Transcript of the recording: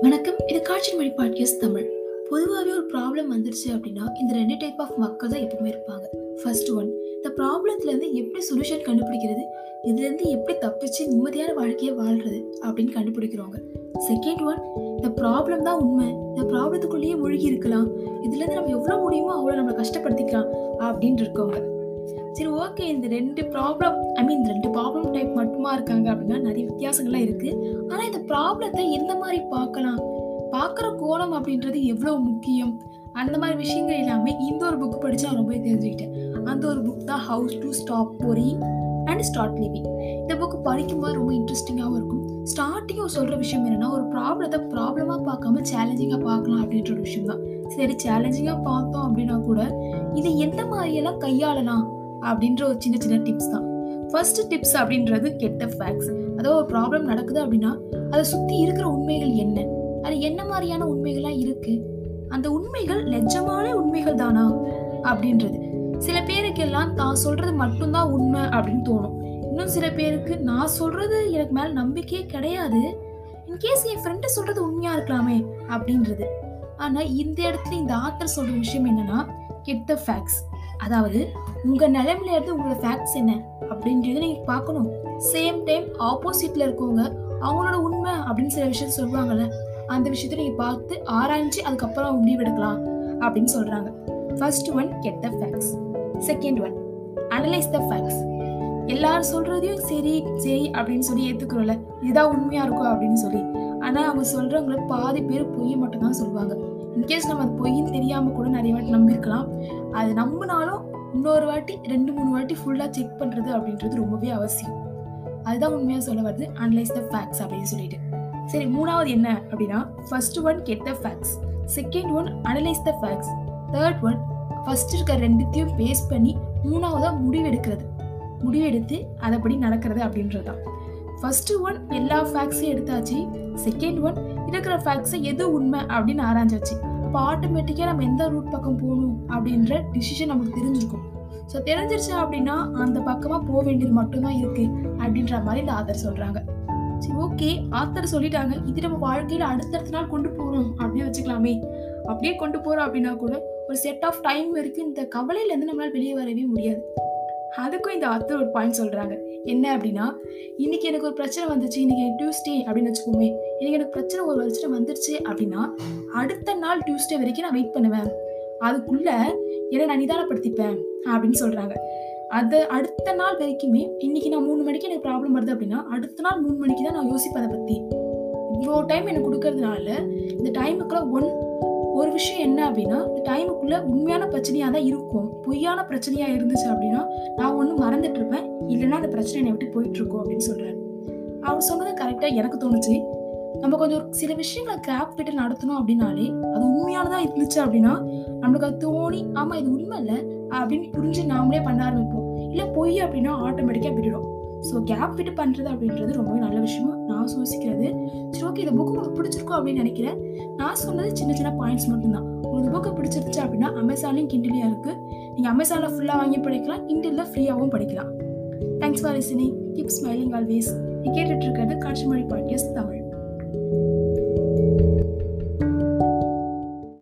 வணக்கம் இது காட்சி மொழி பாட்காஸ்ட் தமிழ். பொதுவாகவே ஒரு ப்ராப்ளம் வந்துருச்சு அப்படின்னா இந்த ரெண்டு டைப் ஆஃப் மக்கள் தான் எப்பவுமே இருப்பாங்க. ஃபர்ஸ்ட் ஒன் இந்த ப்ராப்ளத்துலேருந்து எப்படி சொல்யூஷன் கண்டுபிடிக்கிறது? இதுலேருந்து எப்படி தப்பிச்சு நிம்மதியான வாழ்க்கையை வாழ்றது அப்படின்னு கண்டுபிடிக்கிறவங்க. செகண்ட் ஒன் இந்த ப்ராப்ளம் தான் உண்மை. இந்த ப்ராப்ளத்துக்குள்ளேயே மூழ்கி இருக்கலாம். இதுலேருந்து நம்ம எவ்வளோ முடியுமோ அவ்வளோ நம்ம கஷ்டப்படுத்திக்கலாம் அப்படின்னு இருக்கவங்க. சரி ஓகே இந்த ரெண்டு ப்ராப்ளம் ஐ மீன் இந்த ரெண்டு ப்ராப்ளம் டைப் மட்டுமா இருக்காங்க அப்படின்னா நிறைய வித்தியாசங்கள்லாம் இருக்குது ஆனால் இந்த ப்ராப்ளத்தை எந்த மாதிரி பார்க்கலாம்? பார்க்குற கோணம் அப்படின்றது எவ்வளோ முக்கியம்? அந்த மாதிரி விஷயங்கள் எல்லாமே இந்த ஒரு புக் படித்தா ரொம்பவே தெரிஞ்சுக்கிட்டேன். அந்த ஒரு புக் தான் ஹவுஸ் டு ஸ்டாப் போரிங் அண்ட் ஸ்டார்ட் லிவிங் இந்த புக் படிக்கும்போது ரொம்ப இன்ட்ரெஸ்டிங்காகவும் இருக்கும். ஸ்டார்டிங்கும் சொல்கிற விஷயம் என்னென்னா ஒரு ப்ராப்ளத்தை ப்ராப்ளமாக பார்க்காம சேலஞ்சிங்காக பார்க்கலாம் அப்படின்ற ஒரு விஷயம் தான். சரி சேலஞ்சிங்காக பார்த்தோம் அப்படின்னா கூட இதை எந்த மாதிரியெல்லாம் கையாளலாம்? அப்படின்ற ஒரு சின்ன சின்ன டிப்ஸ் தான். ஃபர்ஸ்ட் டிப்ஸ் அப்படின்றது கெட்ட ஃபேக்ட்ஸ் அதாவது ஒரு ப்ராப்ளம் நடக்குது அப்படின்னா அதை சுற்றி இருக்கிற உண்மைகள் என்ன? அது என்ன மாதிரியான உண்மைகள்லாம் இருக்கு? அந்த உண்மைகள் லெஜமான உண்மைகள் தானா? அப்படின்றது. சில பேருக்கெல்லாம் தான் சொல்றது மட்டும்தான் உண்மை அப்படின்னு தோணும். இன்னும் சில பேருக்கு நான் சொல்றது எனக்கு மேல நம்பிக்கையே கிடையாது. இன்கேஸ் என் ஃப்ரெண்டு சொல்றது உண்மையா இருக்கலாமே அப்படின்றது. ஆனா இந்த இடத்துல இந்த ஆத்தர் சொல்ற விஷயம் என்னன்னா கெட்ட ஃபேக்ட்ஸ் அதாவது உங்கள் நிலைமையில இருந்து உங்களோட ஃபேக்ட்ஸ் என்ன அப்படின்றத நீங்கள் பார்க்கணும். சேம் டைம் ஆப்போசிட்டில் இருக்கவங்க அவங்களோட உண்மை அப்படின்னு சில விஷயம் சொல்லுவாங்கல்ல அந்த விஷயத்த நீங்கள் பார்த்து ஆராய்ஞ்சு அதுக்கப்புறம் முடிவெடுக்கலாம் அப்படின்னு சொல்கிறாங்க first one get the facts second one analyse the facts எல்லாரும் சொல்றதையும் சரி சரி அப்படின்னு சொல்லி ஏத்துக்கிறோம்ல. இதுதான் உண்மையா இருக்கும் அப்படின்னு சொல்லி. ஆனா அவங்க சொல்றவங்கள பாதி பேர் பொய்யை மட்டும்தான் சொல்லுவாங்க. இன்கேஸ் நம்ம அது பொய்ன்னு தெரியாம கூட நிறைய வாட்டி நம்பியிருக்கலாம். அது நம்பினாலும் இன்னொரு வாட்டி ரெண்டு மூணு வாட்டி ஃபுல்லா செக் பண்றது அப்படின்றது ரொம்பவே அவசியம். அதுதான் உண்மையா சொல்ல வருது அனலைஸ் த ஃபேக்ட்ஸ் அப்படின்னு சொல்லிட்டு. சரி மூணாவது என்ன அப்படின்னா first one get the facts second one analyse the facts third one first இருக்க ரெண்டுத்தையும் பேஸ் பண்ணி மூணாவதாக முடிவெடுக்கிறது. முடிவெடுத்து அதைப்படி நடக்கிறது அப்படின்றது தான் ஃபர்ஸ்ட் ஒன் எல்லா ஃபேக்ட்ஸையும் எடுத்தாச்சு. செகண்ட் ஒன் இருக்கிற ஃபேக்ட்ஸை எது உண்மை அப்படின்னு ஆராய்ச்சாச்சு இப்போ ஆட்டோமேட்டிக்காக நம்ம எந்த ரூட் பக்கம் போகணும் அப்படின்ற டிசிஷன் நமக்கு தெரிஞ்சிருக்கும். ஸோ தெரிஞ்சிருச்சு அப்படின்னா அந்த பக்கமாக போக வேண்டியது மட்டும்தான் இருக்கு அப்படின்ற மாதிரி இந்த ஆத்தர் சொல்றாங்க. சரி ஓகே ஆத்தர் சொல்லிட்டாங்க. இது நம்ம வாழ்க்கையில அடுத்தடுத்த நாள் கொண்டு போறோம் அப்படியே வச்சுக்கலாமே. அப்படியே கொண்டு போறோம் அப்படின்னா கூட ஒரு செட் ஆஃப் டைம் வரைக்கும் இந்த கவலையிலேருந்து இருந்து நம்மளால வெளியே வரவே முடியாது. அதுக்கும் இந்த ஆத்தர் ஒரு பாயிண்ட் சொல்கிறாங்க என்ன அப்படின்னா இன்னைக்கு எனக்கு ஒரு பிரச்சனை வந்துச்சு இன்னைக்கு டியூஸ்டே அப்படின்னு வச்சுக்கோமே. இன்னைக்கு எனக்கு பிரச்சனை ஒரு பிரச்சனை வந்துருச்சு அப்படின்னா அடுத்த நாள் டியூஸ்டே வரைக்கும் நான் வெயிட் பண்ணுவேன். அதுக்குள்ள என்னை நான் நிதானப்படுத்திப்பேன் அப்படின்னு சொல்கிறாங்க அது அடுத்த நாள் வரைக்குமே இன்னைக்கு நான் மூணு மணிக்கு எனக்கு ப்ராப்ளம் வருது அப்படின்னா அடுத்த நாள் மூணு மணிக்கு தான் நான் யோசிப்பேன் அதை பற்றி இவ்வளோ டைம் எனக்கு கொடுக்கறதுனால இந்த டைமுக்குள்ள ஒன் ஒரு விஷயம் என்ன அப்படின்னா இந்த டைமுக்குள்ள உண்மையான பிரச்சனையாக தான் இருக்கும். பொய்யான பிரச்சனையாக இருந்துச்சு அப்படின்னா நான் ஒன்று மறந்துட்டு இருப்பேன் இல்லைன்னா அந்த பிரச்சனை என்னை விட்டு போயிட்டுருக்கும் அப்படின்னு சொல்கிறேன் அவர் சொன்னது கரெக்டாக எனக்கு தோணுச்சு. நம்ம கொஞ்சம் ஒரு சில விஷயங்களை கிராப் விட்டு நடத்தணும் அப்படின்னாலே அது உண்மையானதாக இருந்துச்சு அப்படின்னா நம்மளுக்கு அது தோணி ஆமாம் இது உண்மை இல்லை அப்படின்னு புரிஞ்சு நாமளே பண்ண ஆரம்பிப்போம். இல்லை பொய் அப்படின்னா ஆட்டோமேட்டிக்காக விட்டுடும். ஸோ கேப் விட்டு பண்ணுறது அப்படின்றது ரொம்பவே நல்ல விஷயமா நான் யோசிக்கிறது. சரி ஓகே இந்த புக்கு உங்களுக்கு பிடிச்சிருக்கும் அப்படின்னு நினைக்கிறேன். நான் சொன்னது சின்ன சின்ன பாயிண்ட்ஸ் மட்டும்தான். உங்களுக்கு புக்கு பிடிச்சிருச்சு அப்படின்னா அமேசான்லையும் கிண்டிலையும் இருக்குது நீங்கள் அமேசானில் ஃபுல்லாக வாங்கி படிக்கலாம். கிண்டிலில் ஃப்ரீயாகவும் படிக்கலாம். Thanks for listening keep smiling always நீ கேட்டுட்ருக்கிறது காட்சி மொழி பாட்காஸ்ட் தமிழ்.